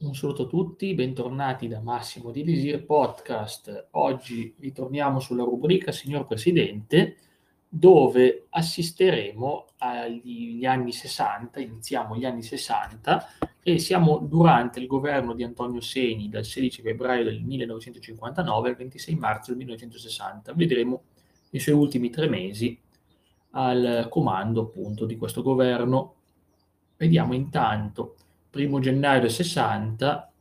Un saluto a tutti, bentornati da Massimo di Lisir Podcast. Oggi ritorniamo sulla rubrica Signor Presidente, dove assisteremo agli anni 60, iniziamo gli anni 60 e siamo durante il governo di Antonio Segni dal 16 febbraio del 1959 al 26 marzo del 1960. Vedremo i suoi ultimi tre mesi al comando appunto di questo governo. Vediamo intanto primo gennaio del 60,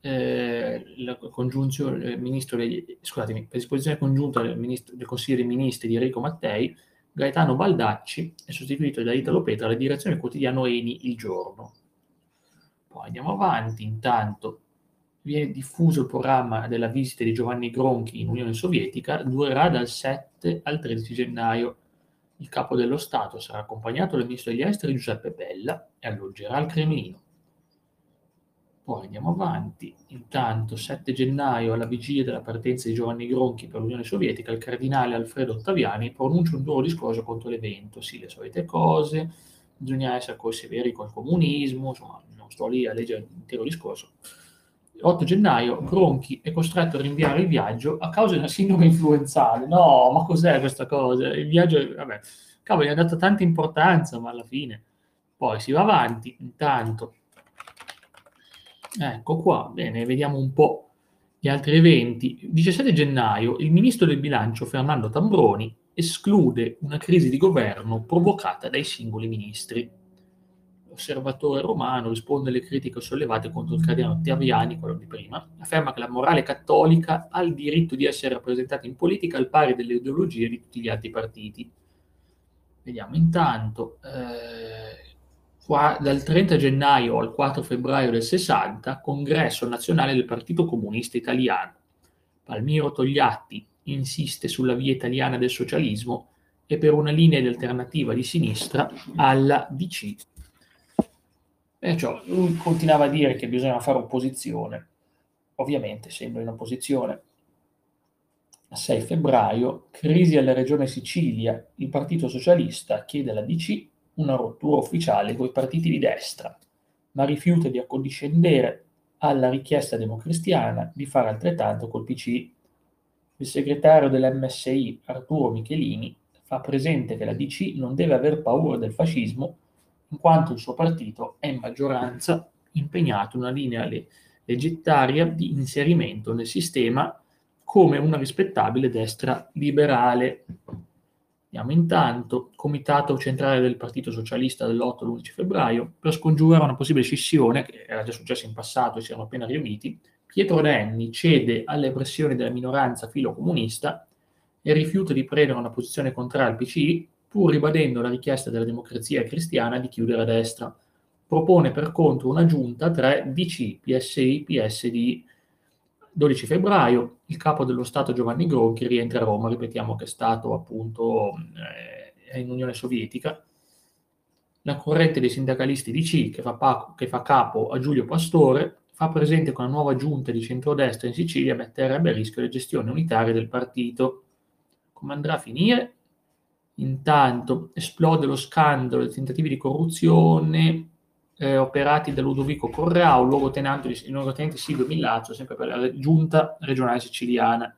eh, la congiunzione del ministro degli, scusatemi, per disposizione congiunta del, ministro, del Consiglio dei Ministri di Enrico Mattei, Gaetano Baldacci è sostituito da Italo Petra alla direzione del quotidiano Eni Il Giorno. Poi andiamo avanti, intanto viene diffuso il programma della visita di Giovanni Gronchi in Unione Sovietica, durerà dal 7 al 13 gennaio. Il capo dello Stato sarà accompagnato dal ministro degli esteri Giuseppe Bella e alloggerà al Cremlino. Poi andiamo avanti. Intanto, 7 gennaio, alla vigilia della partenza di Giovanni Gronchi per l'Unione Sovietica, il cardinale Alfredo Ottaviani pronuncia un duro discorso contro l'evento. Sì, le solite cose, bisogna essere poi severi col comunismo, insomma, non sto lì a leggere l'intero discorso. 8 gennaio, Gronchi è costretto a rinviare il viaggio a causa della sindrome influenzale. No, ma cos'è questa cosa? Il viaggio, vabbè, cavolo, gli ha dato tanta importanza, ma alla fine. Poi si va avanti, intanto Ecco qua, bene, vediamo un po' gli altri eventi. 17 gennaio, il ministro del bilancio Fernando Tambroni esclude una crisi di governo provocata dai singoli ministri. L'osservatore romano risponde alle critiche sollevate contro il cardinale Ottaviani, quello di prima, afferma che la morale cattolica ha il diritto di essere rappresentata in politica al pari delle ideologie di tutti gli altri partiti. Vediamo intanto, eh, dal 30 gennaio al 4 febbraio del 60, congresso nazionale del Partito Comunista Italiano. Palmiro Togliatti insiste sulla via italiana del socialismo e per una linea di alternativa di sinistra alla DC. Perciò lui continuava a dire che bisogna fare opposizione, ovviamente sembra in opposizione. A 6 febbraio, crisi alla regione Sicilia, il Partito Socialista chiede alla DC una rottura ufficiale con i partiti di destra, ma rifiuta di accondiscendere alla richiesta democristiana di fare altrettanto col PC. Il segretario dell'MSI, Arturo Michelini, fa presente che la DC non deve aver paura del fascismo, in quanto il suo partito è in maggioranza impegnato in una linea leggettaria di inserimento nel sistema come una rispettabile destra liberale. Andiamo intanto, Comitato Centrale del Partito Socialista dell'8-11 febbraio, per scongiurare una possibile scissione, che era già successa in passato e si erano appena riuniti, Pietro Nenni cede alle pressioni della minoranza filocomunista e rifiuta di prendere una posizione contraria al PCI, pur ribadendo la richiesta della democrazia cristiana di chiudere a destra. Propone per contro una giunta tra DC, PSI, PSD 12 febbraio, il capo dello Stato Giovanni Gronchi rientra a Roma, ripetiamo che è stato appunto eh, in Unione Sovietica. La corrente dei sindacalisti DC, che fa, pa- che fa capo a Giulio Pastore, fa presente che una nuova giunta di centrodestra in Sicilia metterebbe a rischio le gestioni unitarie del partito. Come andrà a finire? Intanto esplode lo scandalo dei tentativi di corruzione eh, operati da Ludovico Correa, un luogotenente, luogotenente Silvio Millazzo, sempre per la giunta regionale siciliana.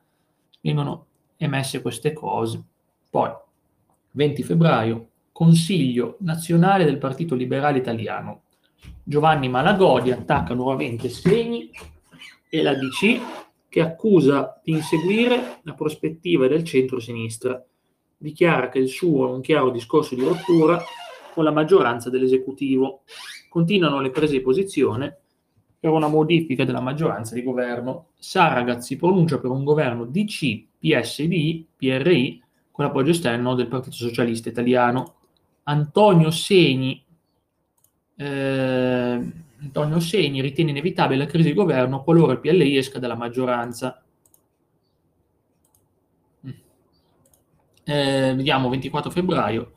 Vengono emesse queste cose. Poi, 20 febbraio, Consiglio nazionale del Partito Liberale Italiano. Giovanni Malagodi attacca nuovamente Segni e la DC che accusa di inseguire la prospettiva del centro-sinistra. Dichiara che il suo è un chiaro discorso di rottura con la maggioranza dell'esecutivo continuano le prese di posizione per una modifica della maggioranza di governo. Saragat si pronuncia per un governo DC, PSD, PRI con l'appoggio esterno del Partito Socialista Italiano. Antonio Segni, eh, Antonio Segni ritiene inevitabile la crisi di governo qualora il PLI esca dalla maggioranza. Mm. Eh, vediamo 24 febbraio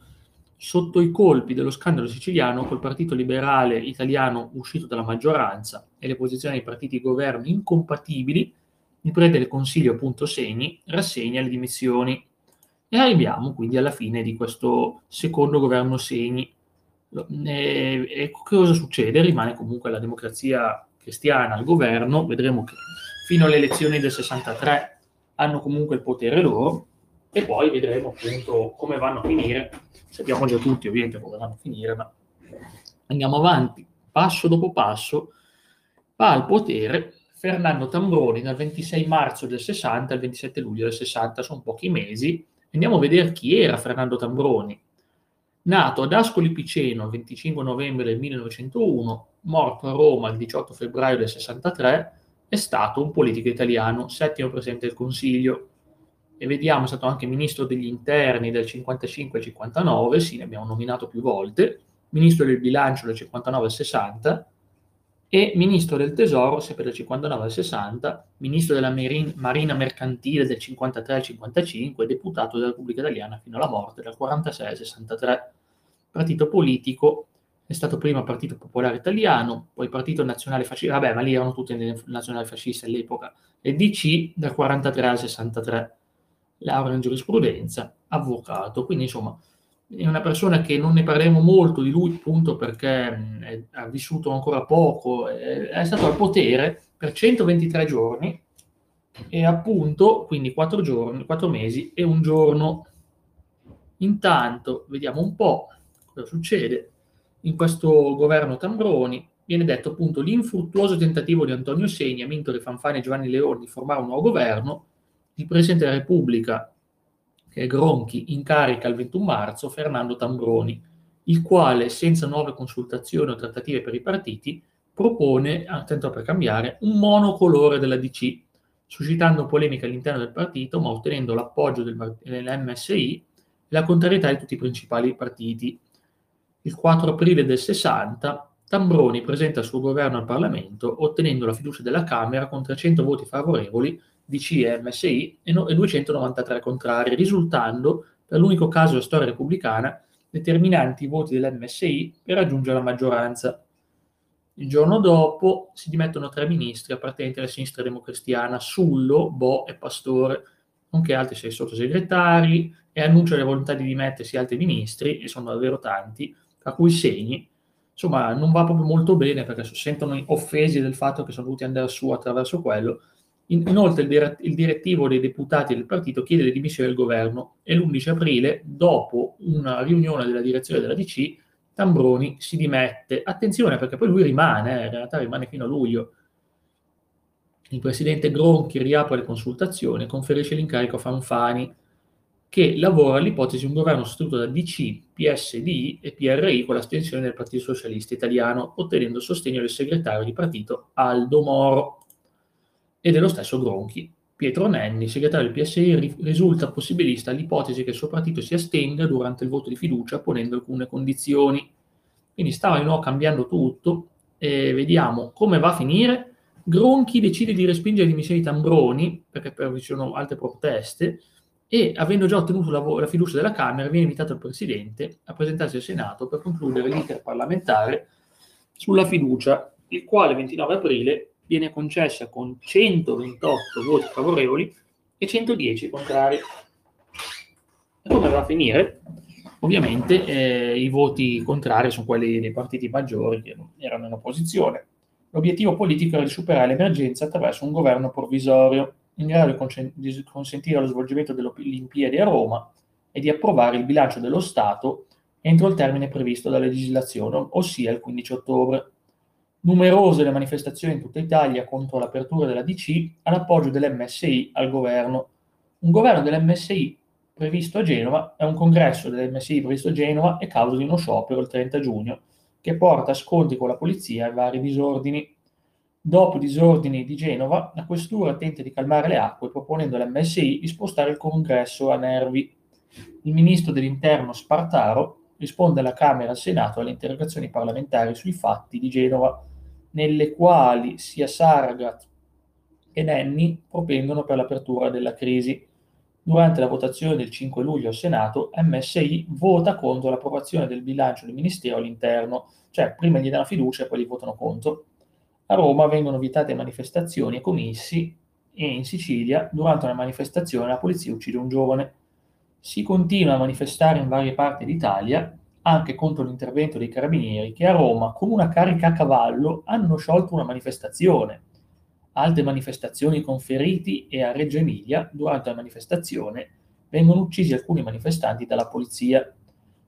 sotto i colpi dello scandalo siciliano col partito liberale italiano uscito dalla maggioranza e le posizioni dei partiti governo incompatibili, il prete del Consiglio, appunto Segni, rassegna le dimissioni. E arriviamo quindi alla fine di questo secondo governo Segni. E, e cosa succede? Rimane comunque la democrazia cristiana al governo, vedremo che fino alle elezioni del 63 hanno comunque il potere loro, e poi vedremo appunto come vanno a finire. Sappiamo già tutti ovviamente come vanno a finire, ma andiamo avanti, passo dopo passo, va al potere Fernando Tambroni dal 26 marzo del 60 al 27 luglio del 60, sono pochi mesi. Andiamo a vedere chi era Fernando Tambroni. Nato ad Ascoli Piceno il 25 novembre del 1901, morto a Roma il 18 febbraio del 63, è stato un politico italiano, settimo presidente del Consiglio. E vediamo, è stato anche ministro degli interni del 55 al 59, sì, ne abbiamo nominato più volte, ministro del bilancio del 59 al 60, e ministro del tesoro sempre del 59 al 60, ministro della Marin- Marina Mercantile del 53 al 55 e deputato della Repubblica Italiana fino alla morte dal 46 al 63. Partito politico, è stato prima Partito Popolare Italiano, poi Partito Nazionale Fascista, vabbè ma lì erano tutti nazionali fascisti all'epoca, e DC dal 43 al 63, laurea in giurisprudenza, avvocato, quindi insomma è una persona che non ne parleremo molto di lui appunto perché mh, ha vissuto ancora poco, è, è, stato al potere per 123 giorni e appunto quindi 4 giorni, 4 mesi e un giorno. Intanto vediamo un po' cosa succede in questo governo Tambroni. Viene detto appunto l'infruttuoso tentativo di Antonio Segni, Amintore Fanfani e Giovanni Leoni di formare un nuovo governo. Il Presidente della Repubblica che è Gronchi, in carica il 21 marzo Fernando Tambroni, il quale, senza nuove consultazioni o trattative per i partiti, propone, attento per cambiare, un monocolore della DC, suscitando polemiche all'interno del partito, ma ottenendo l'appoggio del, dell'MSI e la contrarietà di tutti i principali partiti. Il 4 aprile del 60 Tambroni presenta il suo governo al Parlamento, ottenendo la fiducia della Camera con 300 voti favorevoli DC e MSI e 293 contrari, risultando, per l'unico caso della storia repubblicana, determinanti i voti dell'MSI per raggiungere la maggioranza. Il giorno dopo si dimettono tre ministri appartenenti alla sinistra democristiana, Sullo, Bo e Pastore, nonché altri sei sottosegretari, e annuncia la volontà di dimettersi altri ministri, e sono davvero tanti, a cui segni. Insomma, non va proprio molto bene perché si sentono offesi del fatto che sono dovuti andare su attraverso quello, Inoltre il direttivo dei deputati del partito chiede le dimissioni del governo e l'11 aprile, dopo una riunione della direzione della DC, Tambroni si dimette. Attenzione perché poi lui rimane, eh, in realtà rimane fino a luglio. Il presidente Gronchi riapre le consultazioni e conferisce l'incarico a Fanfani, che lavora all'ipotesi di un governo sostenuto da DC, PSD e PRI con l'astensione del Partito Socialista Italiano, ottenendo sostegno del segretario di partito Aldo Moro e dello stesso Gronchi. Pietro Nenni, segretario del PSI, risulta possibilista l'ipotesi che il suo partito si astenga durante il voto di fiducia ponendo alcune condizioni. Quindi stava di nuovo cambiando tutto e vediamo come va a finire. Gronchi decide di respingere le dimissioni di Tambroni, perché ci sono altre proteste, e avendo già ottenuto la, la, fiducia della Camera, viene invitato il Presidente a presentarsi al Senato per concludere l'iter parlamentare sulla fiducia, il quale 29 aprile viene concessa con 128 voti favorevoli e 110 contrari. E come va a finire? Ovviamente eh, i voti contrari sono quelli dei partiti maggiori che erano in opposizione. L'obiettivo politico era di superare l'emergenza attraverso un governo provvisorio in grado di consentire lo svolgimento delle Olimpiadi a Roma e di approvare il bilancio dello Stato entro il termine previsto dalla legislazione, ossia il 15 ottobre numerose le manifestazioni in tutta Italia contro l'apertura della DC all'appoggio dell'MSI al governo. Un governo dell'MSI previsto a Genova è un congresso dell'MSI previsto a Genova e causa di uno sciopero il 30 giugno che porta a scontri con la polizia e vari disordini. Dopo i disordini di Genova, la questura tenta di calmare le acque proponendo all'MSI di spostare il congresso a Nervi. Il ministro dell'interno Spartaro risponde alla Camera e al Senato alle interrogazioni parlamentari sui fatti di Genova nelle quali sia Saragat che Nenni propendono per l'apertura della crisi. Durante la votazione del 5 luglio al Senato, MSI vota contro l'approvazione del bilancio del Ministero all'interno, cioè prima gli danno fiducia e poi li votano contro. A Roma vengono vietate manifestazioni e commessi e in Sicilia, durante una manifestazione, la polizia uccide un giovane. Si continua a manifestare in varie parti d'Italia anche contro l'intervento dei carabinieri che a Roma, con una carica a cavallo, hanno sciolto una manifestazione. Altre manifestazioni con feriti e a Reggio Emilia, durante la manifestazione, vengono uccisi alcuni manifestanti dalla polizia.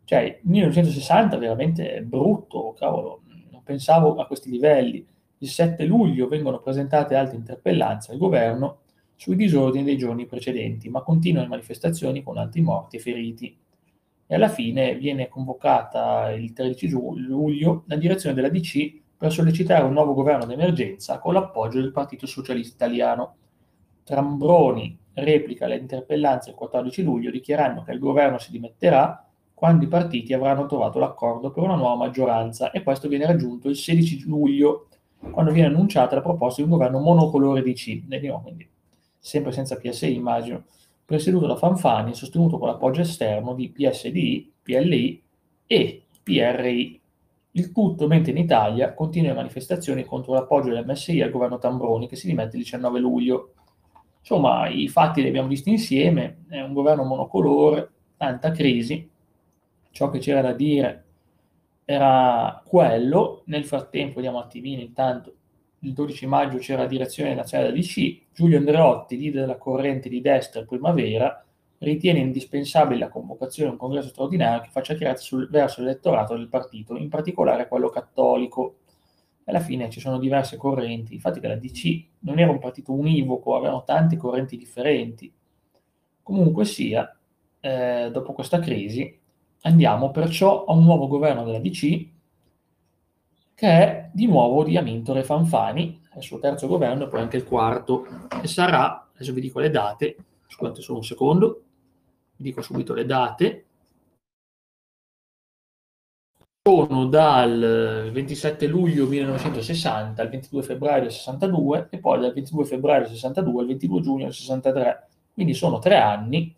Cioè, 1960 veramente brutto, cavolo, non pensavo a questi livelli. Il 7 luglio vengono presentate altre interpellanze al governo sui disordini dei giorni precedenti, ma continuano le manifestazioni con altri morti e feriti e alla fine viene convocata il 13 luglio la direzione della DC per sollecitare un nuovo governo d'emergenza con l'appoggio del Partito Socialista Italiano. Trambroni replica le interpellanze il 14 luglio dichiarando che il governo si dimetterà quando i partiti avranno trovato l'accordo per una nuova maggioranza e questo viene raggiunto il 16 luglio quando viene annunciata la proposta di un governo monocolore DC, quindi sempre senza PSI immagino, presieduto da Fanfani sostenuto con l'appoggio esterno di PSD, PLI e PRI. Il tutto mentre in Italia continua le manifestazioni contro l'appoggio dell'MSI al governo Tambroni che si dimette il 19 luglio. Insomma, i fatti li abbiamo visti insieme, è un governo monocolore, tanta crisi, ciò che c'era da dire era quello, nel frattempo vediamo attivini intanto il 12 maggio c'era la direzione nazionale della DC, Giulio Andreotti, leader della corrente di destra Primavera, ritiene indispensabile la convocazione di un congresso straordinario che faccia chiarezza verso l'elettorato del partito, in particolare quello cattolico. Alla fine ci sono diverse correnti, infatti che la DC non era un partito univoco, avevano tante correnti differenti. Comunque sia, eh, dopo questa crisi, andiamo perciò a un nuovo governo della DC che è di nuovo di Amintore Fanfani, è il suo terzo governo e poi anche il quarto, e sarà, adesso vi dico le date, scusate solo un secondo, vi dico subito le date, sono dal 27 luglio 1960 al 22 febbraio del 62 e poi dal 22 febbraio del 62 al 22 giugno del 63, quindi sono tre anni,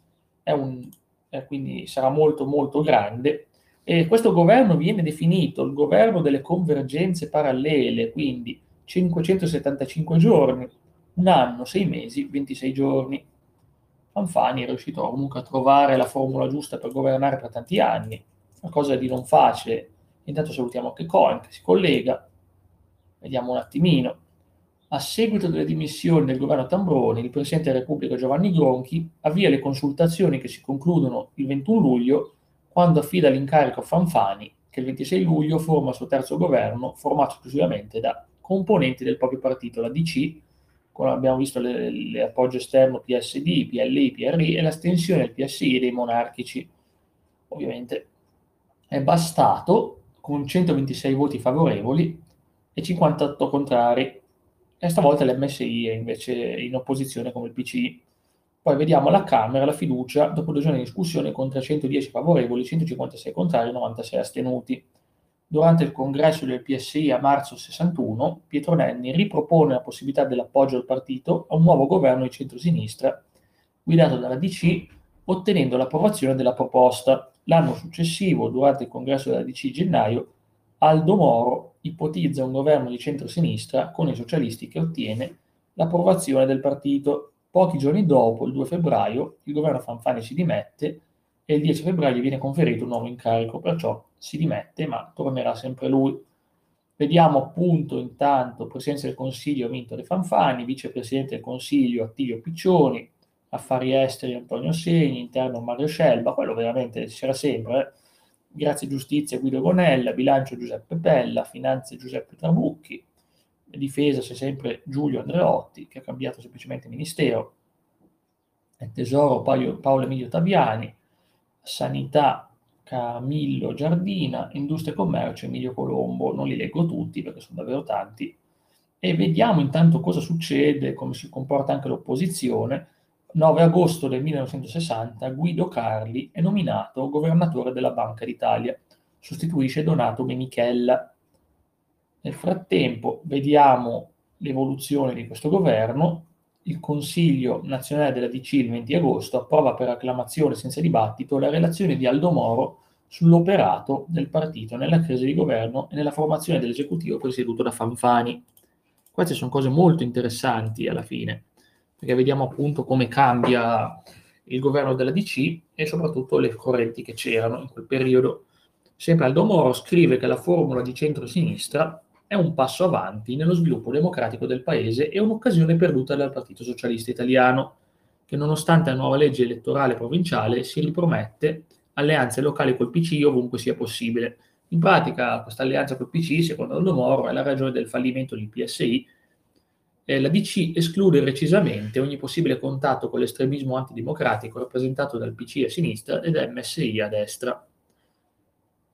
un, eh, quindi sarà molto molto grande e questo governo viene definito il governo delle convergenze parallele, quindi 575 giorni, un anno, sei mesi, 26 giorni. Fanfani è riuscito comunque a trovare la formula giusta per governare per tanti anni, una cosa di non facile. Intanto salutiamo anche Cohen che si collega, vediamo un attimino. A seguito delle dimissioni del governo Tambroni, il Presidente della Repubblica Giovanni Gronchi avvia le consultazioni che si concludono il 21 luglio quando affida l'incarico a Fanfani, che il 26 luglio forma il suo terzo governo, formato esclusivamente da componenti del proprio partito, la DC, come abbiamo visto l'appoggio esterno PSD, PLI, PRI e l'astensione del PSI dei monarchici. Ovviamente è bastato con 126 voti favorevoli e 58 contrari, e stavolta l'MSI è invece in opposizione come il PCI. Poi vediamo alla Camera la fiducia dopo due giorni di discussione con 310 favorevoli, 156 contrari e 96 astenuti. Durante il congresso del PSI a marzo 61, Pietro Nenni ripropone la possibilità dell'appoggio al partito a un nuovo governo di centrosinistra guidato dalla DC, ottenendo l'approvazione della proposta. L'anno successivo, durante il congresso della DC gennaio, Aldo Moro ipotizza un governo di centrosinistra con i socialisti che ottiene l'approvazione del partito Pochi giorni dopo, il 2 febbraio, il governo Fanfani si dimette e il 10 febbraio viene conferito un nuovo incarico, perciò si dimette, ma tornerà sempre lui. Vediamo appunto intanto Presidente del Consiglio Vinto De Fanfani, Vicepresidente del Consiglio Attilio Piccioni, Affari Esteri Antonio Segni, Interno Mario Scelba, quello veramente c'era sempre, eh? Grazie Giustizia Guido Gonella, Bilancio Giuseppe Pella, Finanze Giuseppe Trabucchi, difesa c'è sempre Giulio Andreotti, che ha cambiato semplicemente ministero, e tesoro Paolo Emilio Taviani, sanità Camillo Giardina, industria e commercio Emilio Colombo, non li leggo tutti perché sono davvero tanti, e vediamo intanto cosa succede, come si comporta anche l'opposizione. 9 agosto del 1960 Guido Carli è nominato governatore della Banca d'Italia, sostituisce Donato Menichella, nel frattempo vediamo l'evoluzione di questo governo. Il Consiglio nazionale della DC il 20 agosto approva per acclamazione senza dibattito la relazione di Aldo Moro sull'operato del partito nella crisi di governo e nella formazione dell'esecutivo presieduto da Fanfani. Queste sono cose molto interessanti alla fine, perché vediamo appunto come cambia il governo della DC e soprattutto le correnti che c'erano in quel periodo Sempre Aldo Moro scrive che la formula di centro-sinistra è un passo avanti nello sviluppo democratico del paese e un'occasione perduta dal Partito Socialista Italiano, che nonostante la nuova legge elettorale provinciale si ripromette alleanze locali col PC ovunque sia possibile. In pratica questa alleanza col PC, secondo Aldo Moro, è la ragione del fallimento del PSI. Eh, la DC esclude recisamente ogni possibile contatto con l'estremismo antidemocratico rappresentato dal PC a sinistra e da MSI a destra.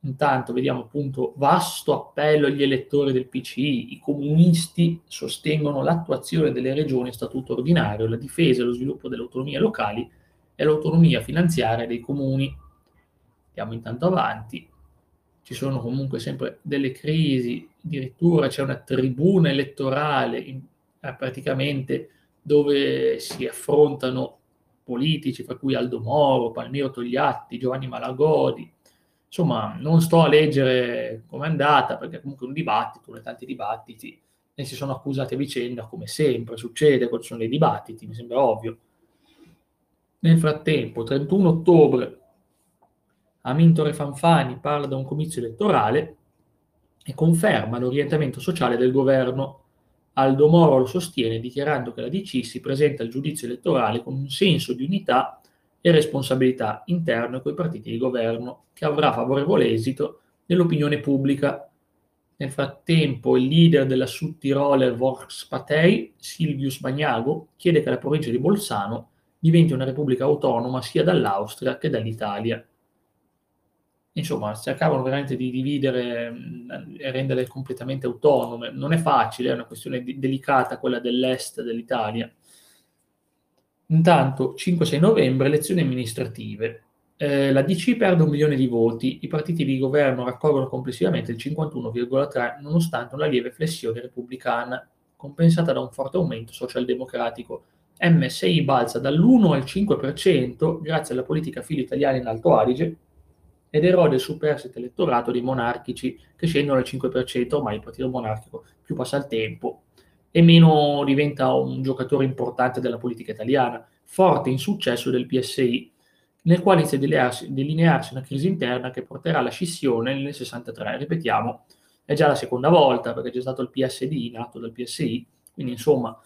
Intanto vediamo appunto vasto appello agli elettori del PCI, i comunisti sostengono l'attuazione delle regioni a statuto ordinario, la difesa e lo sviluppo delle autonomie locali e l'autonomia finanziaria dei comuni. Andiamo intanto avanti, ci sono comunque sempre delle crisi, addirittura c'è una tribuna elettorale in, eh, praticamente dove si affrontano politici, fra cui Aldo Moro, Palmiro Togliatti, Giovanni Malagodi, Insomma, non sto a leggere com'è andata, perché comunque è un dibattito, nei tanti dibattiti, e si sono accusati a vicenda, come sempre succede quando ci sono dei dibattiti, mi sembra ovvio. Nel frattempo, 31 ottobre, Amintore Fanfani parla da un comizio elettorale e conferma l'orientamento sociale del governo. Aldo Moro lo sostiene dichiarando che la DC si presenta al giudizio elettorale con un senso di unità e responsabilità interne coi partiti di governo, che avrà favorevole esito nell'opinione pubblica. Nel frattempo, il leader della Südtiroler Volkspartei, Silvius Magnago, chiede che la provincia di Bolzano diventi una repubblica autonoma sia dall'Austria che dall'Italia. Insomma, cercavano veramente di dividere e rendere completamente autonome. Non è facile, è una questione delicata quella dell'est dell'Italia Intanto, 5-6 novembre, elezioni amministrative. Eh, la DC perde un milione di voti, i partiti di governo raccolgono complessivamente il 51,3 nonostante una lieve flessione repubblicana, compensata da un forte aumento socialdemocratico. MSI balza dall'1 al 5% grazie alla politica filo italiana in Alto Adige ed erode il superstite elettorato dei monarchici che scendono al 5%, ormai il partito monarchico più passa il tempo e meno diventa un giocatore importante della politica italiana, forte insuccesso del PSI, nel quale inizia a delinearsi, una crisi interna che porterà alla scissione nel 63. Ripetiamo, è già la seconda volta perché c'è stato il PSD nato dal PSI, quindi insomma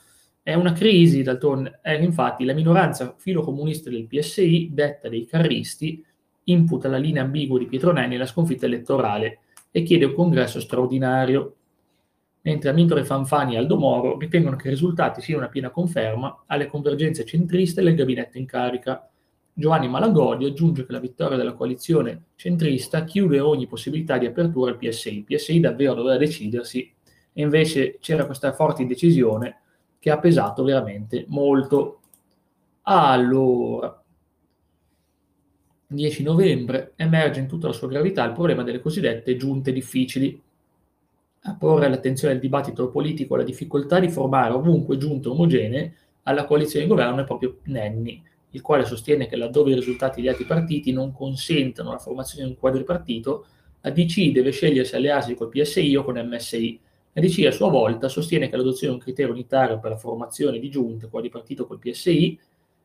è una crisi, d'altronde era infatti la minoranza filocomunista del PSI, detta dei carristi, imputa la linea ambigua di Pietro Nenni la sconfitta elettorale e chiede un congresso straordinario mentre Amintore Fanfani e Aldo Moro ritengono che i risultati siano una piena conferma alle convergenze centriste del gabinetto in carica. Giovanni Malagodi aggiunge che la vittoria della coalizione centrista chiude ogni possibilità di apertura al PSI. Il PSI davvero doveva decidersi e invece c'era questa forte indecisione che ha pesato veramente molto. Allora, 10 novembre emerge in tutta la sua gravità il problema delle cosiddette giunte difficili a porre all'attenzione del dibattito politico la difficoltà di formare ovunque giunte omogenee alla coalizione di governo è proprio Nenni, il quale sostiene che laddove i risultati degli altri partiti non consentano la formazione di un quadripartito, la DC deve scegliere se allearsi col PSI o con MSI. La DC a sua volta sostiene che l'adozione di un criterio unitario per la formazione di giunte quadripartito col PSI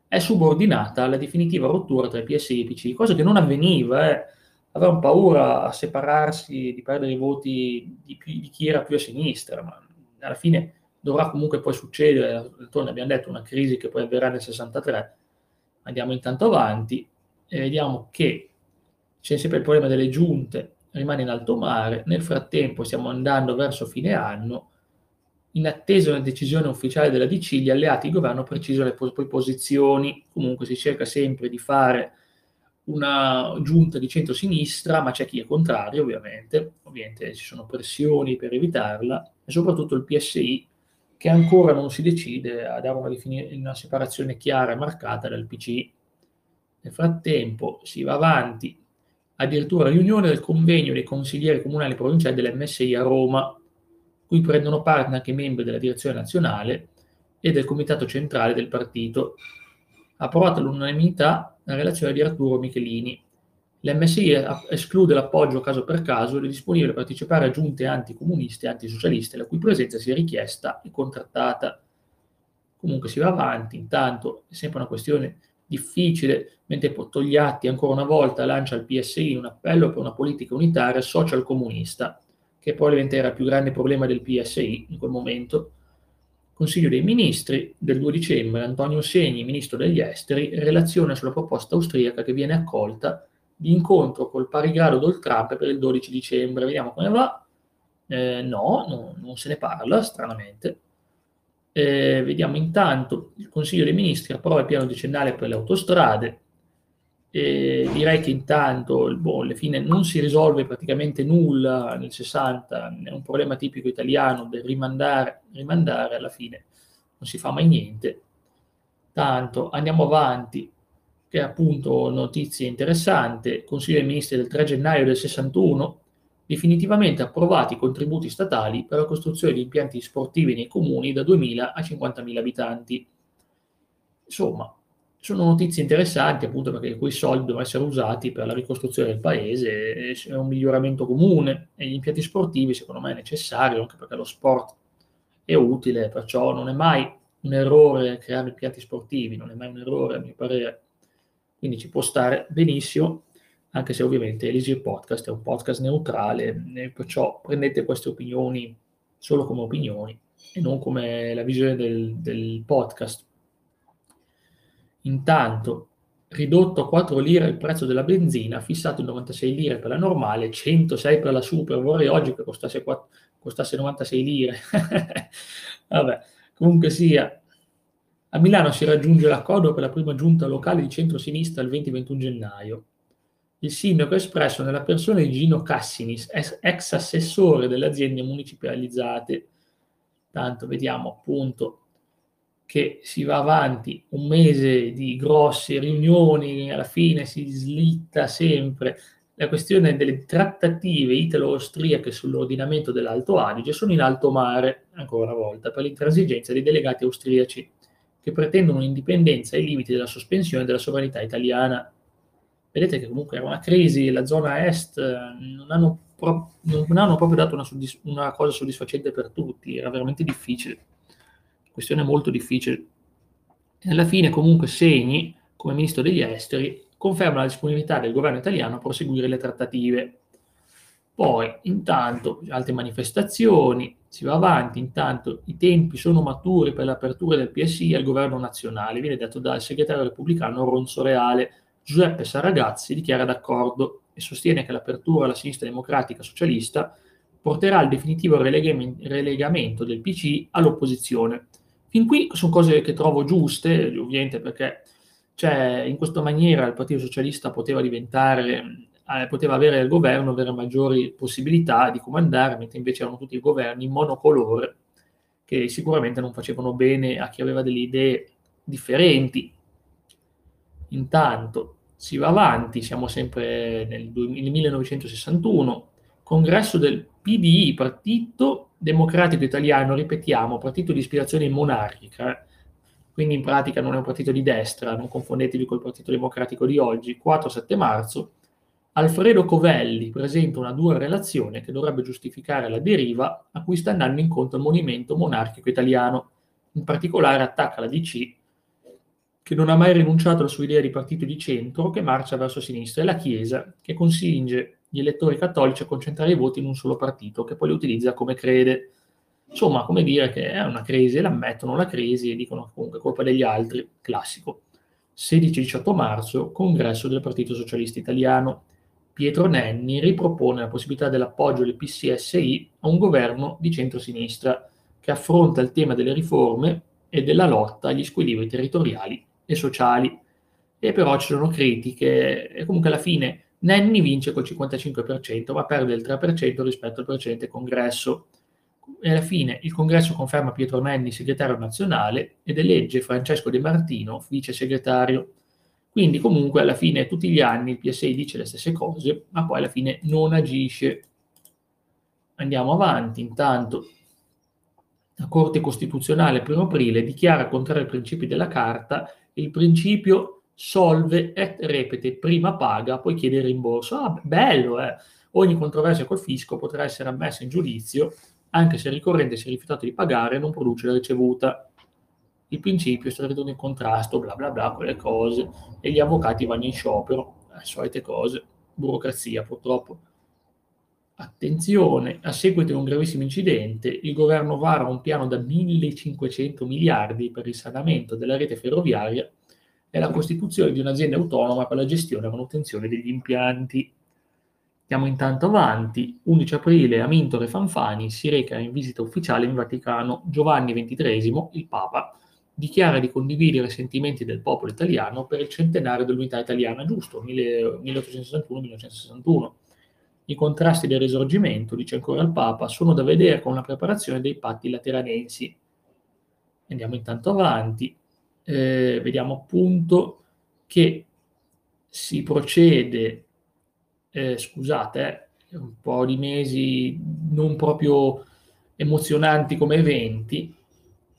è subordinata alla definitiva rottura tra PSI e PC, cosa che non avveniva. Eh avevano paura a separarsi, di perdere i voti di, di, chi era più a sinistra, ma alla fine dovrà comunque poi succedere, ne abbiamo detto, una crisi che poi avverrà nel 63. Andiamo intanto avanti e vediamo che c'è sempre il problema delle giunte, rimane in alto mare, nel frattempo stiamo andando verso fine anno, in attesa di una decisione ufficiale della DC, gli alleati di governo precisano le pos- posizioni, comunque si cerca sempre di fare una giunta di centro-sinistra, ma c'è chi è contrario ovviamente, ovviamente ci sono pressioni per evitarla, e soprattutto il PSI che ancora non si decide a dare una, defini- una separazione chiara e marcata dal PC. Nel frattempo si va avanti, addirittura riunione del convegno dei consiglieri comunali provinciali dell'MSI a Roma, cui prendono parte anche membri della direzione nazionale e del comitato centrale del partito. Approvata all'unanimità la relazione di Arturo Michelini. L'MSI esclude l'appoggio caso per caso ed è disponibile a partecipare a giunte anticomuniste e antisocialiste, la cui presenza sia richiesta e contrattata. Comunque si va avanti, intanto è sempre una questione difficile, mentre Togliatti ancora una volta lancia al PSI un appello per una politica unitaria social comunista, che probabilmente era il più grande problema del PSI in quel momento. Consiglio dei Ministri del 2 dicembre, Antonio Segni, Ministro degli Esteri, relazione sulla proposta austriaca che viene accolta di incontro col pari grado del Trump per il 12 dicembre. Vediamo come va. Eh, no, no, non se ne parla, stranamente. Eh, vediamo intanto il Consiglio dei Ministri approva il piano decennale per le autostrade. Eh, direi che intanto boh, alla fine non si risolve praticamente nulla nel 60, è un problema tipico italiano del rimandare, rimandare alla fine non si fa mai niente. Tanto andiamo avanti, che è appunto notizia interessante, Consiglio dei Ministri del 3 gennaio del 61, definitivamente approvati i contributi statali per la costruzione di impianti sportivi nei comuni da 2.000 a 50.000 abitanti. Insomma, sono notizie interessanti appunto perché quei soldi devono essere usati per la ricostruzione del paese, è un miglioramento comune e gli impianti sportivi secondo me è necessario anche perché lo sport è utile, perciò non è mai un errore creare impianti sportivi, non è mai un errore a mio parere, quindi ci può stare benissimo anche se ovviamente Elisir Podcast è un podcast neutrale, perciò prendete queste opinioni solo come opinioni e non come la visione del, del podcast. Intanto, ridotto a 4 lire il prezzo della benzina, fissato in 96 lire per la normale, 106 per la super, vorrei oggi che costasse, 4, costasse 96 lire. Vabbè, comunque sia, a Milano si raggiunge l'accordo per la prima giunta locale di centro-sinistra il 20-21 gennaio. Il sindaco ha espresso nella persona di Gino Cassinis, ex assessore delle aziende municipalizzate. Tanto vediamo appunto che si va avanti un mese di grosse riunioni, alla fine si slitta sempre. La questione delle trattative italo-austriache sull'ordinamento dell'Alto Adige sono in alto mare, ancora una volta, per l'intransigenza dei delegati austriaci che pretendono indipendenza ai limiti della sospensione della sovranità italiana. Vedete che comunque era una crisi, la zona est eh, non hanno, pro- non hanno proprio dato una, soddisf- una, cosa soddisfacente per tutti, era veramente difficile, questione molto difficile. E alla fine comunque Segni, come ministro degli esteri, conferma la disponibilità del governo italiano a proseguire le trattative. Poi, intanto, altre manifestazioni, si va avanti, intanto i tempi sono maturi per l'apertura del PSI al governo nazionale, viene detto dal segretario repubblicano Ronzo Reale, Giuseppe Saragazzi dichiara d'accordo e sostiene che l'apertura alla sinistra democratica socialista porterà al definitivo relegamento del PC all'opposizione. Fin qui sono cose che trovo giuste, ovviamente perché cioè, in questa maniera il Partito Socialista poteva diventare, eh, poteva avere il governo, avere maggiori possibilità di comandare, mentre invece erano tutti i governi monocolore che sicuramente non facevano bene a chi aveva delle idee differenti. Intanto si va avanti, siamo sempre nel, nel 1961, congresso del PDI, Partito Democratico Italiano, ripetiamo, partito di ispirazione monarchica, quindi in pratica non è un partito di destra, non confondetevi col Partito Democratico di oggi, 4-7 marzo, Alfredo Covelli presenta una dura relazione che dovrebbe giustificare la deriva a cui sta andando incontro il movimento monarchico italiano. In particolare attacca la DC che non ha mai rinunciato alla sua idea di partito di centro che marcia verso sinistra, e la Chiesa, che consinge gli elettori cattolici a concentrare i voti in un solo partito, che poi li utilizza come crede. Insomma, come dire che è una crisi, l'ammettono la crisi e dicono comunque colpa degli altri, classico. 16-18 marzo, congresso del Partito Socialista Italiano. Pietro Nenni ripropone la possibilità dell'appoggio del PCSI a un governo di centrosinistra che affronta il tema delle riforme e della lotta agli squilibri territoriali e sociali. E però ci sono critiche e comunque alla fine Nenni vince col 55%, ma perde il 3% rispetto al precedente congresso. E alla fine il congresso conferma Pietro Nenni segretario nazionale ed elegge Francesco De Martino vice segretario. Quindi comunque alla fine tutti gli anni il PSI dice le stesse cose, ma poi alla fine non agisce. Andiamo avanti, intanto la Corte Costituzionale, 1 aprile, dichiara contrario ai principi della Carta il principio solve et repete, prima paga, poi chiede il rimborso. Ah, bello, eh! Ogni controversia col fisco potrà essere ammessa in giudizio anche se il ricorrente si è rifiutato di pagare e non produce la ricevuta. il principio è stato ridotto in contrasto, bla bla bla, quelle cose, e gli avvocati vanno in sciopero, le solite cose, burocrazia purtroppo. Attenzione, a seguito di un gravissimo incidente, il governo vara un piano da 1500 miliardi per il risanamento della rete ferroviaria e la costituzione di un'azienda autonoma per la gestione e manutenzione degli impianti. Andiamo intanto avanti. 11 aprile Amintore Fanfani si reca in visita ufficiale in Vaticano. Giovanni XXIII, il Papa, dichiara di condividere i sentimenti del popolo italiano per il centenario dell'unità italiana, giusto, 1861-1961. I contrasti del risorgimento, dice ancora il Papa, sono da vedere con la preparazione dei patti lateranensi. Andiamo intanto avanti. Eh, vediamo appunto che si procede eh, scusate, eh, un po' di mesi non proprio emozionanti come eventi,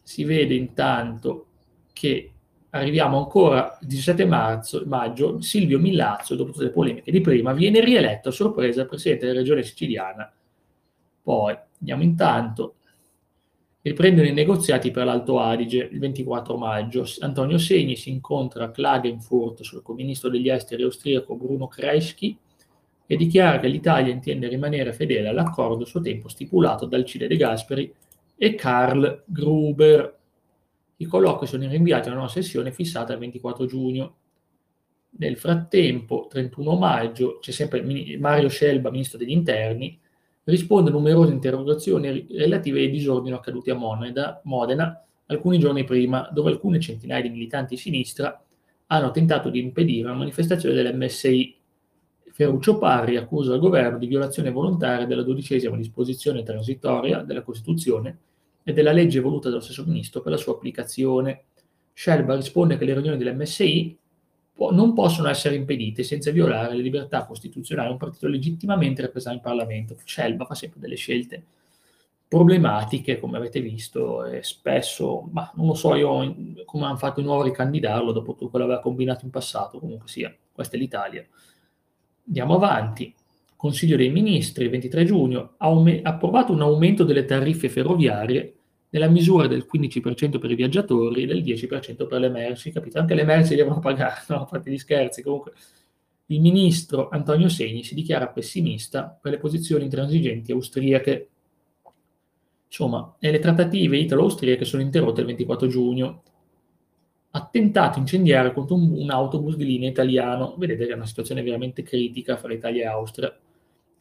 si vede intanto che arriviamo ancora il 17 marzo, maggio, Silvio Millazzo, dopo tutte le polemiche di prima, viene rieletto a sorpresa presidente della regione siciliana. Poi andiamo intanto, riprendono i negoziati per l'Alto Adige il 24 maggio. Antonio Segni si incontra a Klagenfurt sul ministro degli esteri austriaco Bruno Kreisky e dichiara che l'Italia intende rimanere fedele all'accordo a suo tempo stipulato dal Cile De Gasperi e Karl Gruber. I colloqui sono rinviati a una nuova sessione fissata il 24 giugno. Nel frattempo, 31 maggio, c'è sempre Mario Scelba, ministro degli interni, risponde a numerose interrogazioni relative ai disordini accaduti a Modena, Modena alcuni giorni prima, dove alcune centinaia di militanti di sinistra hanno tentato di impedire una manifestazione dell'MSI Ferruccio Parri accusa il governo di violazione volontaria della dodicesima disposizione transitoria della Costituzione e della legge voluta dallo stesso ministro per la sua applicazione. Scelba risponde che le riunioni dell'MSI non possono essere impedite senza violare le libertà costituzionali un partito legittimamente rappresentato in Parlamento. Scelba fa sempre delle scelte problematiche, come avete visto, e spesso, ma non lo so io come hanno fatto di nuovo a ricandidarlo dopo tutto quello che aveva combinato in passato, comunque sia, questa è l'Italia. Andiamo avanti. Consiglio dei Ministri, il 23 giugno, ha approvato un aumento delle tariffe ferroviarie nella misura del 15% per i viaggiatori e del 10% per le merci. Capito? Anche le merci devono pagare, no? fate gli scherzi. Comunque, il ministro Antonio Segni si dichiara pessimista per le posizioni intransigenti austriache. Insomma, le trattative italo-austriache sono interrotte il 24 giugno attentato incendiario contro un, un, autobus di linea italiano. Vedete che è una situazione veramente critica fra Italia e Austria.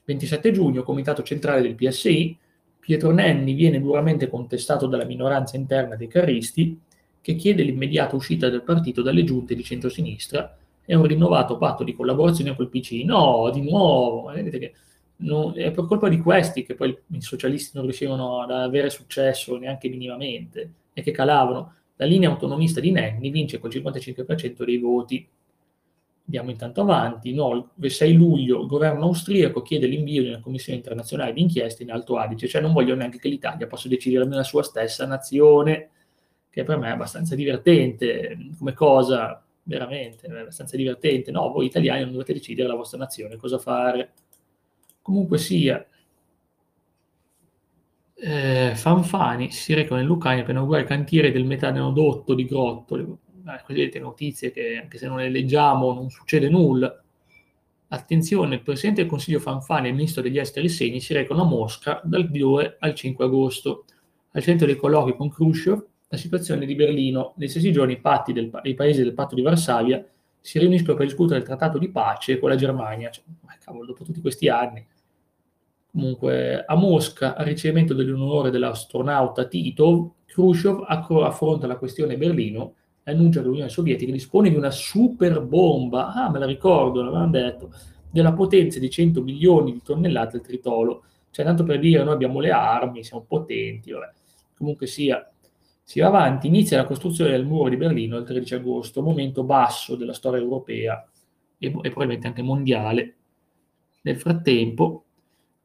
27 giugno, Comitato Centrale del PSI, Pietro Nenni viene duramente contestato dalla minoranza interna dei carristi, che chiede l'immediata uscita del partito dalle giunte di centrosinistra e un rinnovato patto di collaborazione col PC. No, di nuovo, vedete non, è per colpa di questi che poi i socialisti non riuscivano ad avere successo neanche minimamente e che calavano la linea autonomista di Nenni vince col 55% dei voti. Andiamo intanto avanti. No, il 6 luglio il governo austriaco chiede l'invio di una commissione internazionale di inchieste in Alto Adige, cioè non voglio neanche che l'Italia possa decidere nella sua stessa nazione, che per me è abbastanza divertente come cosa, veramente, è abbastanza divertente. No, voi italiani non dovete decidere la vostra nazione cosa fare. Comunque sia, eh, Fanfani si recano in Lucania per inaugurare il cantiere del metanodotto di Grottoli. Eh, cosiddette notizie che anche se non le leggiamo non succede nulla. Attenzione, il Presidente del Consiglio Fanfani e il Ministro degli Esteri Segni si recano a Mosca dal 2 al 5 agosto. Al centro dei colloqui con Khrushchev, la situazione di Berlino. Nei stessi giorni i, del, i paesi del patto di Varsavia si riuniscono per discutere il trattato di pace con la Germania. Cioè, ma cavolo, dopo tutti questi anni Comunque, a Mosca, al ricevimento dell'onore dell'astronauta Tito, Khrushchev affronta la questione Berlino e annuncia che l'Unione Sovietica dispone di una super bomba, ah me la ricordo, l'avevano detto, della potenza di 100 milioni di tonnellate al tritolo. Cioè, tanto per dire, noi abbiamo le armi, siamo potenti, vabbè. Comunque sia, si va avanti, inizia la costruzione del muro di Berlino il 13 agosto, momento basso della storia europea e, e probabilmente anche mondiale. Nel frattempo,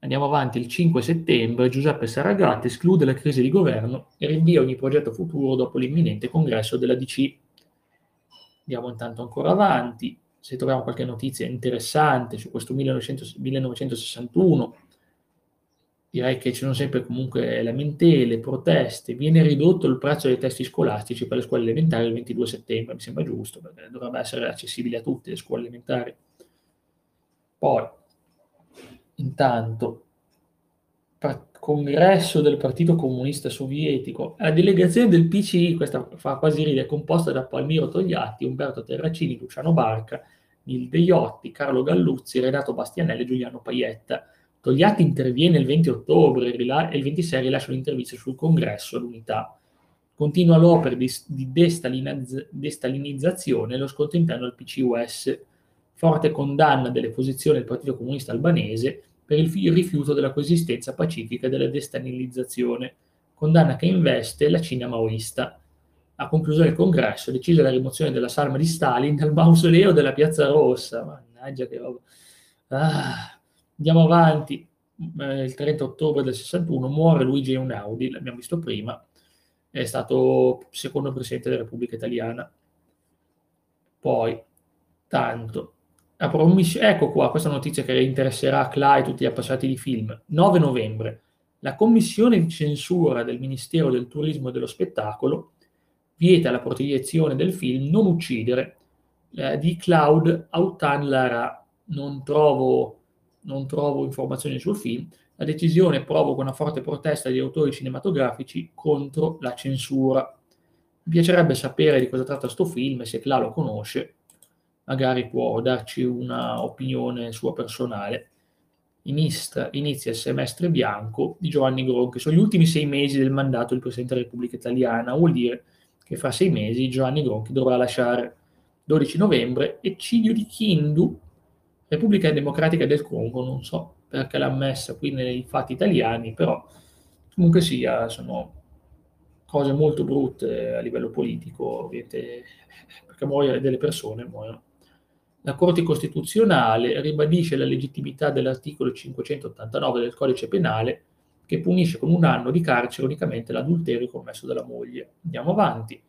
Andiamo avanti, il 5 settembre Giuseppe Saragatti esclude la crisi di governo e rinvia ogni progetto futuro dopo l'imminente congresso della DC. Andiamo intanto ancora avanti, se troviamo qualche notizia interessante su questo 1900, 1961, direi che ci sono sempre comunque lamentele, proteste, viene ridotto il prezzo dei testi scolastici per le scuole elementari il 22 settembre, mi sembra giusto, perché dovrebbe essere accessibile a tutte le scuole elementari. Poi, intanto, congresso del Partito Comunista Sovietico, la delegazione del PCI, questa fa quasi ridere, composta da Palmiro Togliatti, Umberto Terracini, Luciano Barca, Nilde Iotti, Carlo Galluzzi, Renato Bastianelli e Giuliano Paietta. Togliatti interviene il 20 ottobre e il 26 rilascia un'intervista sul congresso all'unità. Continua l'opera di destalinizzazione e lo scontro interno al PCUS, forte condanna delle posizioni del Partito Comunista Albanese per il, il rifiuto della coesistenza pacifica e della destalinizzazione, condanna che investe la Cina maoista. A conclusione del congresso decise la rimozione della salma di Stalin dal mausoleo della Piazza Rossa. Mannaggia che roba. Ah Andiamo avanti, eh, il 30 ottobre del 61 muore Luigi Einaudi, l'abbiamo visto prima, è stato secondo presidente della Repubblica Italiana. Poi, tanto, ecco qua, questa notizia che interesserà Cla e tutti gli appassionati di film. 9 novembre, la commissione di censura del Ministero del Turismo e dello Spettacolo vieta la proiezione del film Non uccidere eh, di Claude Autan Lara. Non trovo non trovo informazioni sul film, la decisione provoca una forte protesta degli autori cinematografici contro la censura. Mi piacerebbe sapere di cosa tratta questo film, se Cla lo conosce, magari può darci un'opinione sua personale. Inizia, inizia il semestre bianco di Giovanni Gronchi. Sono gli ultimi sei mesi del mandato del Presidente della Repubblica Italiana, vuol dire che fra sei mesi Giovanni Gronchi dovrà lasciare 12 novembre, eccidio di Kindu, Repubblica Democratica del Congo, non so perché l'ha messa qui nei fatti italiani, però comunque sia, sono cose molto brutte a livello politico, ovviamente, perché muoiono delle persone, muoiono. La Corte Costituzionale ribadisce la legittimità dell'articolo 589 del Codice Penale che punisce con un anno di carcere unicamente l'adulterio commesso dalla moglie. Andiamo avanti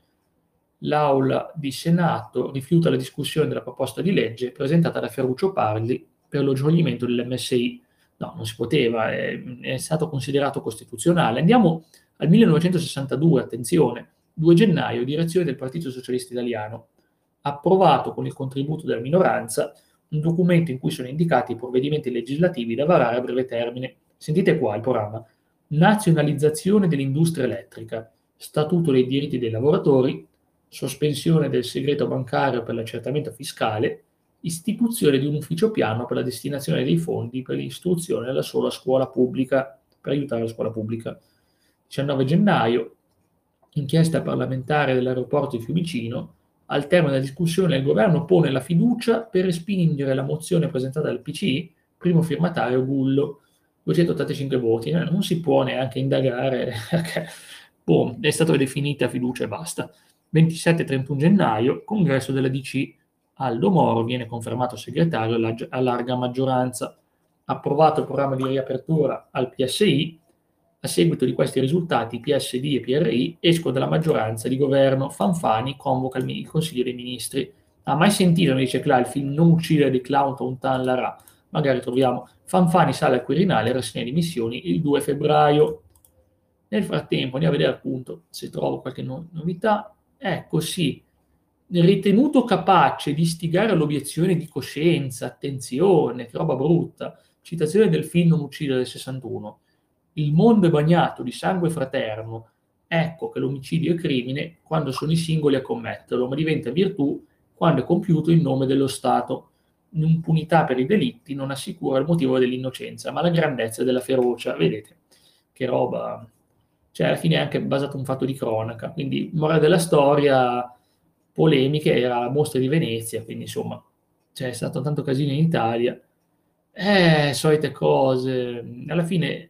l'Aula di Senato rifiuta la discussione della proposta di legge presentata da Ferruccio Parli per lo scioglimento dell'MSI. No, non si poteva, è, è stato considerato costituzionale. Andiamo al 1962, attenzione, 2 gennaio, direzione del Partito Socialista Italiano, approvato con il contributo della minoranza un documento in cui sono indicati i provvedimenti legislativi da varare a breve termine. Sentite qua il programma. Nazionalizzazione dell'industria elettrica, statuto dei diritti dei lavoratori, sospensione del segreto bancario per l'accertamento fiscale, istituzione di un ufficio piano per la destinazione dei fondi per l'istruzione alla sola scuola pubblica, per aiutare la scuola pubblica. 19 gennaio, inchiesta parlamentare dell'aeroporto di Fiumicino, al termine della discussione il governo pone la fiducia per respingere la mozione presentata dal PCI, primo firmatario Gullo, 285 voti. Eh, non si può neanche indagare perché boh, è stata definita fiducia e basta. 27-31 gennaio, congresso della DC. Aldo Moro viene confermato segretario a larga maggioranza. Approvato il programma di riapertura al PSI. A seguito di questi risultati, PSD e PRI escono dalla maggioranza di governo. Fanfani convoca il Consiglio dei Ministri. Ha mai sentito, mi dice Cla, il film Non uccidere di Clown Tontan Lara? Magari troviamo. Fanfani sale al Quirinale e rassegna di missioni il 2 febbraio. Nel frattempo andiamo a vedere appunto se trovo qualche no- novità. Ecco sì, ritenuto capace di istigare l'obiezione di coscienza, attenzione, che roba brutta, citazione del film Non uccidere del 61, il mondo è bagnato di sangue fraterno, ecco che l'omicidio è crimine quando sono i singoli a commetterlo, ma diventa virtù quando è compiuto in nome dello Stato. L'impunità per i delitti non assicura il motivo dell'innocenza, ma la grandezza della ferocia. Vedete che roba cioè alla fine è anche basato un fatto di cronaca, quindi morale della storia, polemiche, era la mostra di Venezia, quindi insomma c'è stato tanto casino in Italia, eh, solite cose, alla fine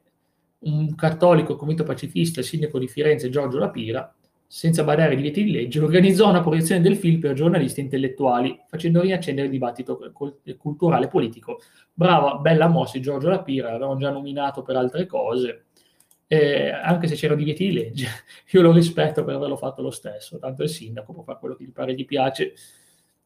un cattolico convinto pacifista, il sindaco di Firenze Giorgio Lapira, senza badare ai divieti di legge, organizzò una proiezione del film per giornalisti intellettuali, facendo riaccendere il dibattito culturale e politico. Brava, bella mossa Giorgio Lapira, l'avevano già nominato per altre cose, eh, anche se c'erano divieti di legge, io lo rispetto per averlo fatto lo stesso, tanto il sindaco può fare quello che gli pare gli piace.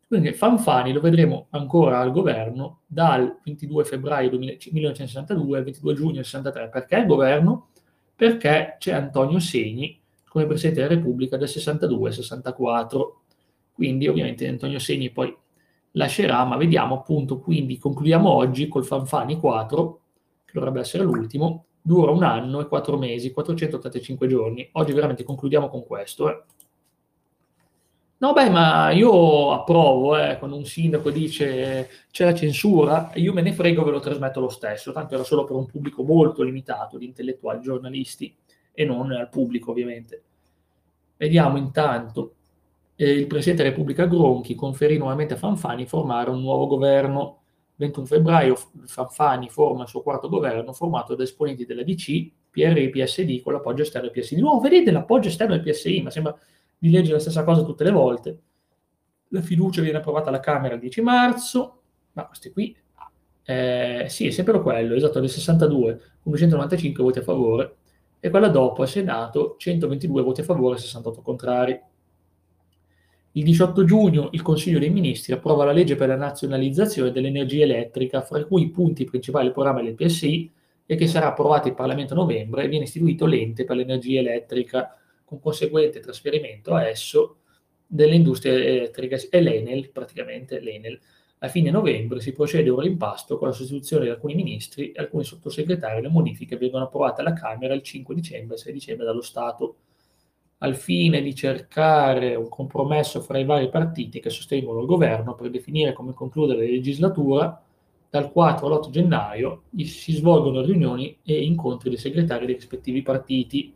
Quindi Fanfani lo vedremo ancora al governo dal 22 febbraio 1962 al 22 giugno 1963. Perché al governo? Perché c'è Antonio Segni come Presidente della Repubblica dal 62 al 64. Quindi ovviamente Antonio Segni poi lascerà, ma vediamo appunto, quindi concludiamo oggi col Fanfani 4, che dovrebbe essere l'ultimo, dura un anno e quattro mesi, 485 giorni. Oggi veramente concludiamo con questo. Eh. No, beh, ma io approvo eh, quando un sindaco dice c'è la censura, io me ne frego, ve lo trasmetto lo stesso, tanto era solo per un pubblico molto limitato di intellettuali, giornalisti e non al pubblico ovviamente. Vediamo intanto, eh, il Presidente della Repubblica Gronchi conferì nuovamente a Fanfani formare un nuovo governo. 21 febbraio Fanfani forma il suo quarto governo formato da esponenti della DC, PRI e PSD con l'appoggio esterno del PSI. Di nuovo, vedete l'appoggio esterno del PSI, ma sembra di leggere la stessa cosa tutte le volte. La fiducia viene approvata alla Camera il 10 marzo, ma questi qui, eh, sì, è sempre quello, esatto, del 62, con 295 voti a favore, e quella dopo al Senato 122 voti a favore e 68 contrari. Il 18 giugno il Consiglio dei Ministri approva la legge per la nazionalizzazione dell'energia elettrica, fra cui i punti principali del programma del PSI e che sarà approvato in Parlamento a novembre e viene istituito l'ente per l'energia elettrica con conseguente trasferimento a esso delle industrie elettriche e l'Enel, praticamente l'Enel. A fine novembre si procede a un rimpasto con la sostituzione di alcuni ministri e alcuni sottosegretari. Le modifiche vengono approvate alla Camera il 5 dicembre e 6 dicembre dallo Stato, al fine di cercare un compromesso fra i vari partiti che sostengono il governo per definire come concludere la legislatura. Dal 4 all'8 gennaio si svolgono riunioni e incontri dei segretari dei rispettivi partiti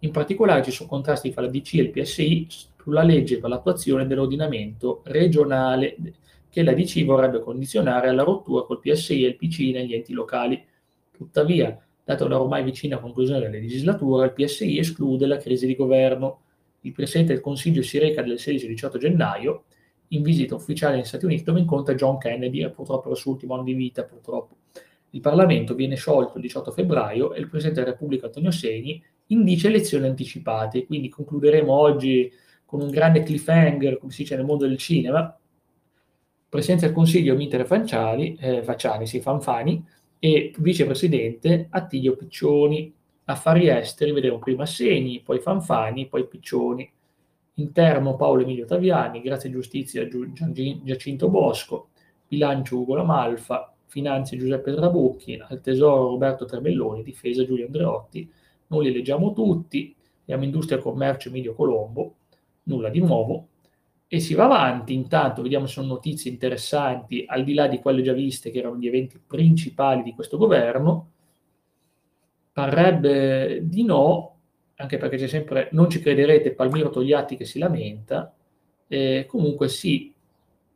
in particolare ci sono contrasti fra la DC e il PSI sulla legge per l'attuazione dell'ordinamento regionale che la DC vorrebbe condizionare alla rottura col PSI e il PC negli enti locali. Tuttavia, data la ormai vicina conclusione della legislatura, il PSI esclude la crisi di governo. Il Presidente del Consiglio si reca del 16-18 gennaio in visita ufficiale negli Stati Uniti dove incontra John Kennedy, purtroppo il suo ultimo anno di vita, purtroppo. Il Parlamento viene sciolto il 18 febbraio e il Presidente della Repubblica Antonio Segni indice elezioni anticipate. Quindi concluderemo oggi con un grande cliffhanger, come si dice nel mondo del cinema. Presidente del Consiglio Mitere Fanciani, eh, Facciani, sì, Fanfani, e vicepresidente Attilio Piccioni. Affari esteri, vedremo prima Segni, poi Fanfani, poi Piccioni. Interno Paolo Emilio Taviani, Grazia e Giustizia Giacinto Bosco, Bilancio Ugo Lamalfa, Finanze Giuseppe Trabucchi, al Tesoro Roberto Tremelloni, Difesa Giulio Andreotti, noi li leggiamo tutti, abbiamo Industria Commercio Emilio Colombo, nulla di nuovo, e si va avanti, intanto vediamo se sono notizie interessanti, al di là di quelle già viste che erano gli eventi principali di questo governo, parrebbe di no, anche perché c'è sempre, non ci crederete, Palmiro Togliatti che si lamenta, eh, comunque sì,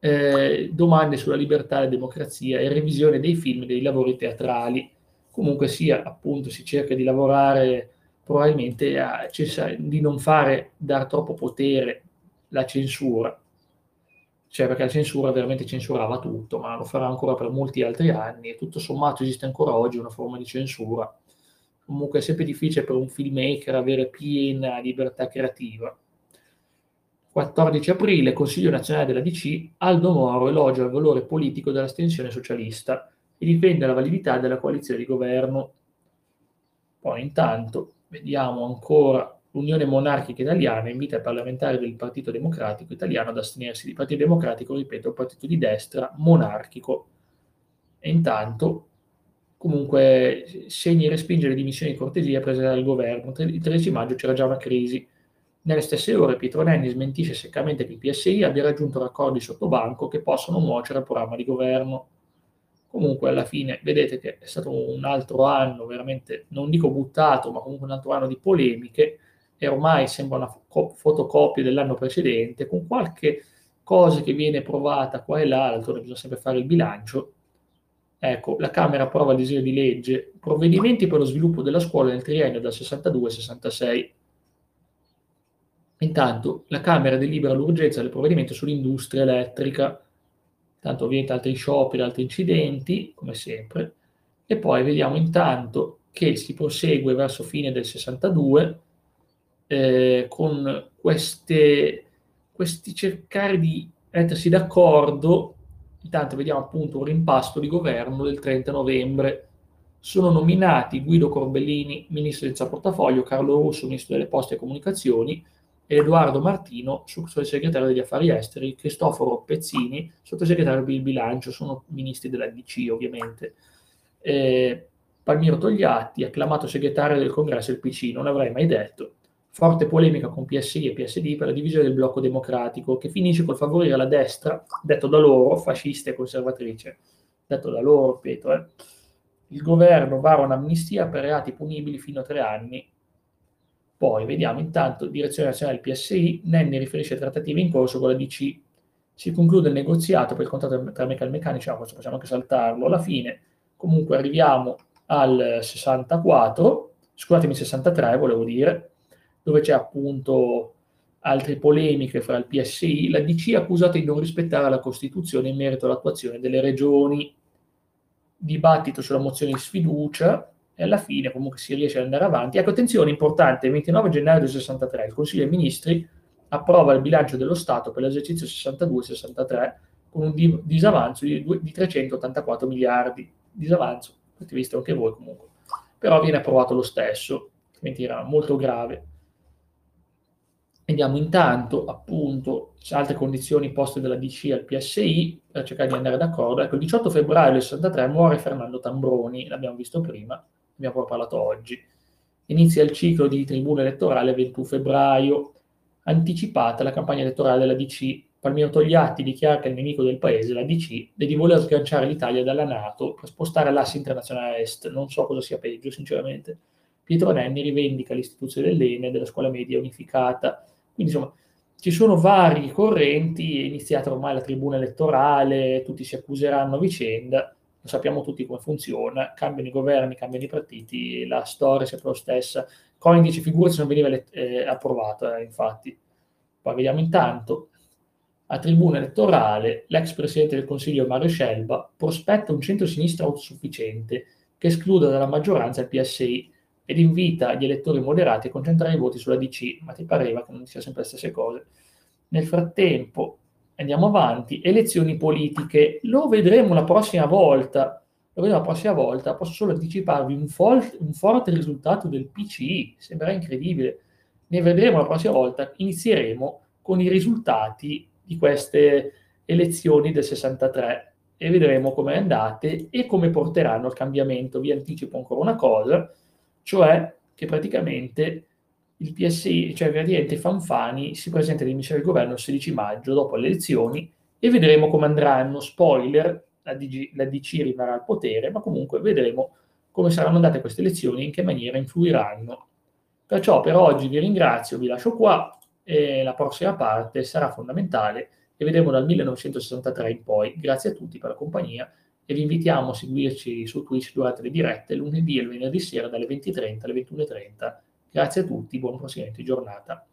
eh, domande sulla libertà e la democrazia e revisione dei film e dei lavori teatrali comunque sia, appunto, si cerca di lavorare probabilmente a cessare, di non fare dar troppo potere la censura, cioè perché la censura veramente censurava tutto, ma lo farà ancora per molti altri anni e tutto sommato esiste ancora oggi una forma di censura. Comunque è sempre difficile per un filmmaker avere piena libertà creativa. 14 aprile, Consiglio nazionale della DC, Aldo Moro elogia il valore politico dell'astensione socialista e difende la validità della coalizione di governo. Poi intanto vediamo ancora l'Unione Monarchica Italiana invita i parlamentari del Partito Democratico Italiano ad astenersi di Partito Democratico, ripeto, un partito di destra monarchico. E intanto comunque segni respinge le dimissioni di cortesia prese dal governo. Il 13 maggio c'era già una crisi. Nelle stesse ore Pietro Nenni smentisce seccamente che il PSI abbia raggiunto raccordi sotto banco che possono nuocere al programma di governo. Comunque alla fine vedete che è stato un altro anno veramente, non dico buttato, ma comunque un altro anno di polemiche e ormai sembra una fo- fotocopia dell'anno precedente, con qualche cosa che viene provata qua e là, d'altronde bisogna sempre fare il bilancio. Ecco, la Camera approva il disegno di legge provvedimenti per lo sviluppo della scuola nel triennio dal 62 al 66. Intanto la Camera delibera l'urgenza del provvedimento sull'industria elettrica tanto ovviamente altri scioperi, altri incidenti, come sempre, e poi vediamo intanto che si prosegue verso fine del 62 eh, con queste, questi cercare di mettersi d'accordo, intanto vediamo appunto un rimpasto di governo del 30 novembre. Sono nominati Guido Corbellini, ministro senza portafoglio, Carlo Russo, ministro delle poste e comunicazioni, Edoardo Martino, sottosegretario degli affari esteri, Cristoforo Pezzini, sottosegretario del bilancio, sono ministri della DC ovviamente. Eh, Palmiro Togliatti, acclamato segretario del congresso del PC, non l'avrei mai detto. Forte polemica con PSI e PSD per la divisione del blocco democratico, che finisce col favorire la destra, detto da loro, fascista e conservatrice. Detto da loro, ripeto, eh. il governo vara un'amnistia per reati punibili fino a tre anni. Poi vediamo intanto, direzione nazionale del PSI, Nenni riferisce trattative in corso con la DC. Si conclude il negoziato per il contratto tra meccanici, ah, questo possiamo anche saltarlo. Alla fine, comunque, arriviamo al 64, scusatemi 63 volevo dire, dove c'è appunto altre polemiche fra il PSI, la DC è accusata di non rispettare la Costituzione in merito all'attuazione delle regioni, dibattito sulla mozione di sfiducia e alla fine comunque si riesce ad andare avanti. Ecco, attenzione, importante, il 29 gennaio del 63 il Consiglio dei Ministri approva il bilancio dello Stato per l'esercizio 62-63 con un disavanzo di, di 384 miliardi, disavanzo avete visto anche voi comunque, però viene approvato lo stesso, quindi era molto grave. Vediamo intanto, appunto, altre condizioni poste dalla DC al PSI per cercare di andare d'accordo. Ecco, il 18 febbraio del 63 muore Fernando Tambroni, l'abbiamo visto prima, abbiamo proprio parlato oggi. Inizia il ciclo di tribuna elettorale il 21 febbraio, anticipata la campagna elettorale della DC Palmiro Togliatti dichiara che il nemico del paese, la DC, è di voler sganciare l'Italia dalla Nato per spostare l'asse internazionale est. Non so cosa sia peggio, sinceramente. Pietro Nenni rivendica l'istituzione dell'ENE, della scuola media unificata. Quindi, insomma, ci sono vari correnti, è iniziata ormai la tribuna elettorale, tutti si accuseranno a vicenda, lo sappiamo tutti come funziona, cambiano i governi, cambiano i partiti, la storia è sempre la stessa. Coin dice, figurati se non veniva eh, approvata, infatti. Poi vediamo intanto, a tribuna elettorale, l'ex presidente del Consiglio Mario Scelba prospetta un centro-sinistra autosufficiente che escluda dalla maggioranza il PSI ed invita gli elettori moderati a concentrare i voti sulla DC, ma ti pareva che non sia sempre le stesse cose. Nel frattempo, andiamo avanti, elezioni politiche, lo vedremo la prossima volta, lo vedremo la prossima volta, posso solo anticiparvi un, fol- un forte risultato del PCI, sembra incredibile, ne vedremo la prossima volta, inizieremo con i risultati di queste elezioni del 63 e vedremo come andate e come porteranno al cambiamento. Vi anticipo ancora una cosa, cioè che praticamente il PSI, cioè praticamente Fanfani, si presenta in dimissione del governo il 16 maggio dopo le elezioni e vedremo come andranno. Spoiler, la, DG, la DC rimarrà al potere, ma comunque vedremo come saranno andate queste elezioni e in che maniera influiranno. Perciò per oggi vi ringrazio, vi lascio qua e la prossima parte sarà fondamentale e vedremo dal 1963 in poi. Grazie a tutti per la compagnia e vi invitiamo a seguirci su Twitch durante le dirette lunedì e venerdì sera dalle 20.30 alle 21.30. Grazie a tutti, buon proseguimento giornata.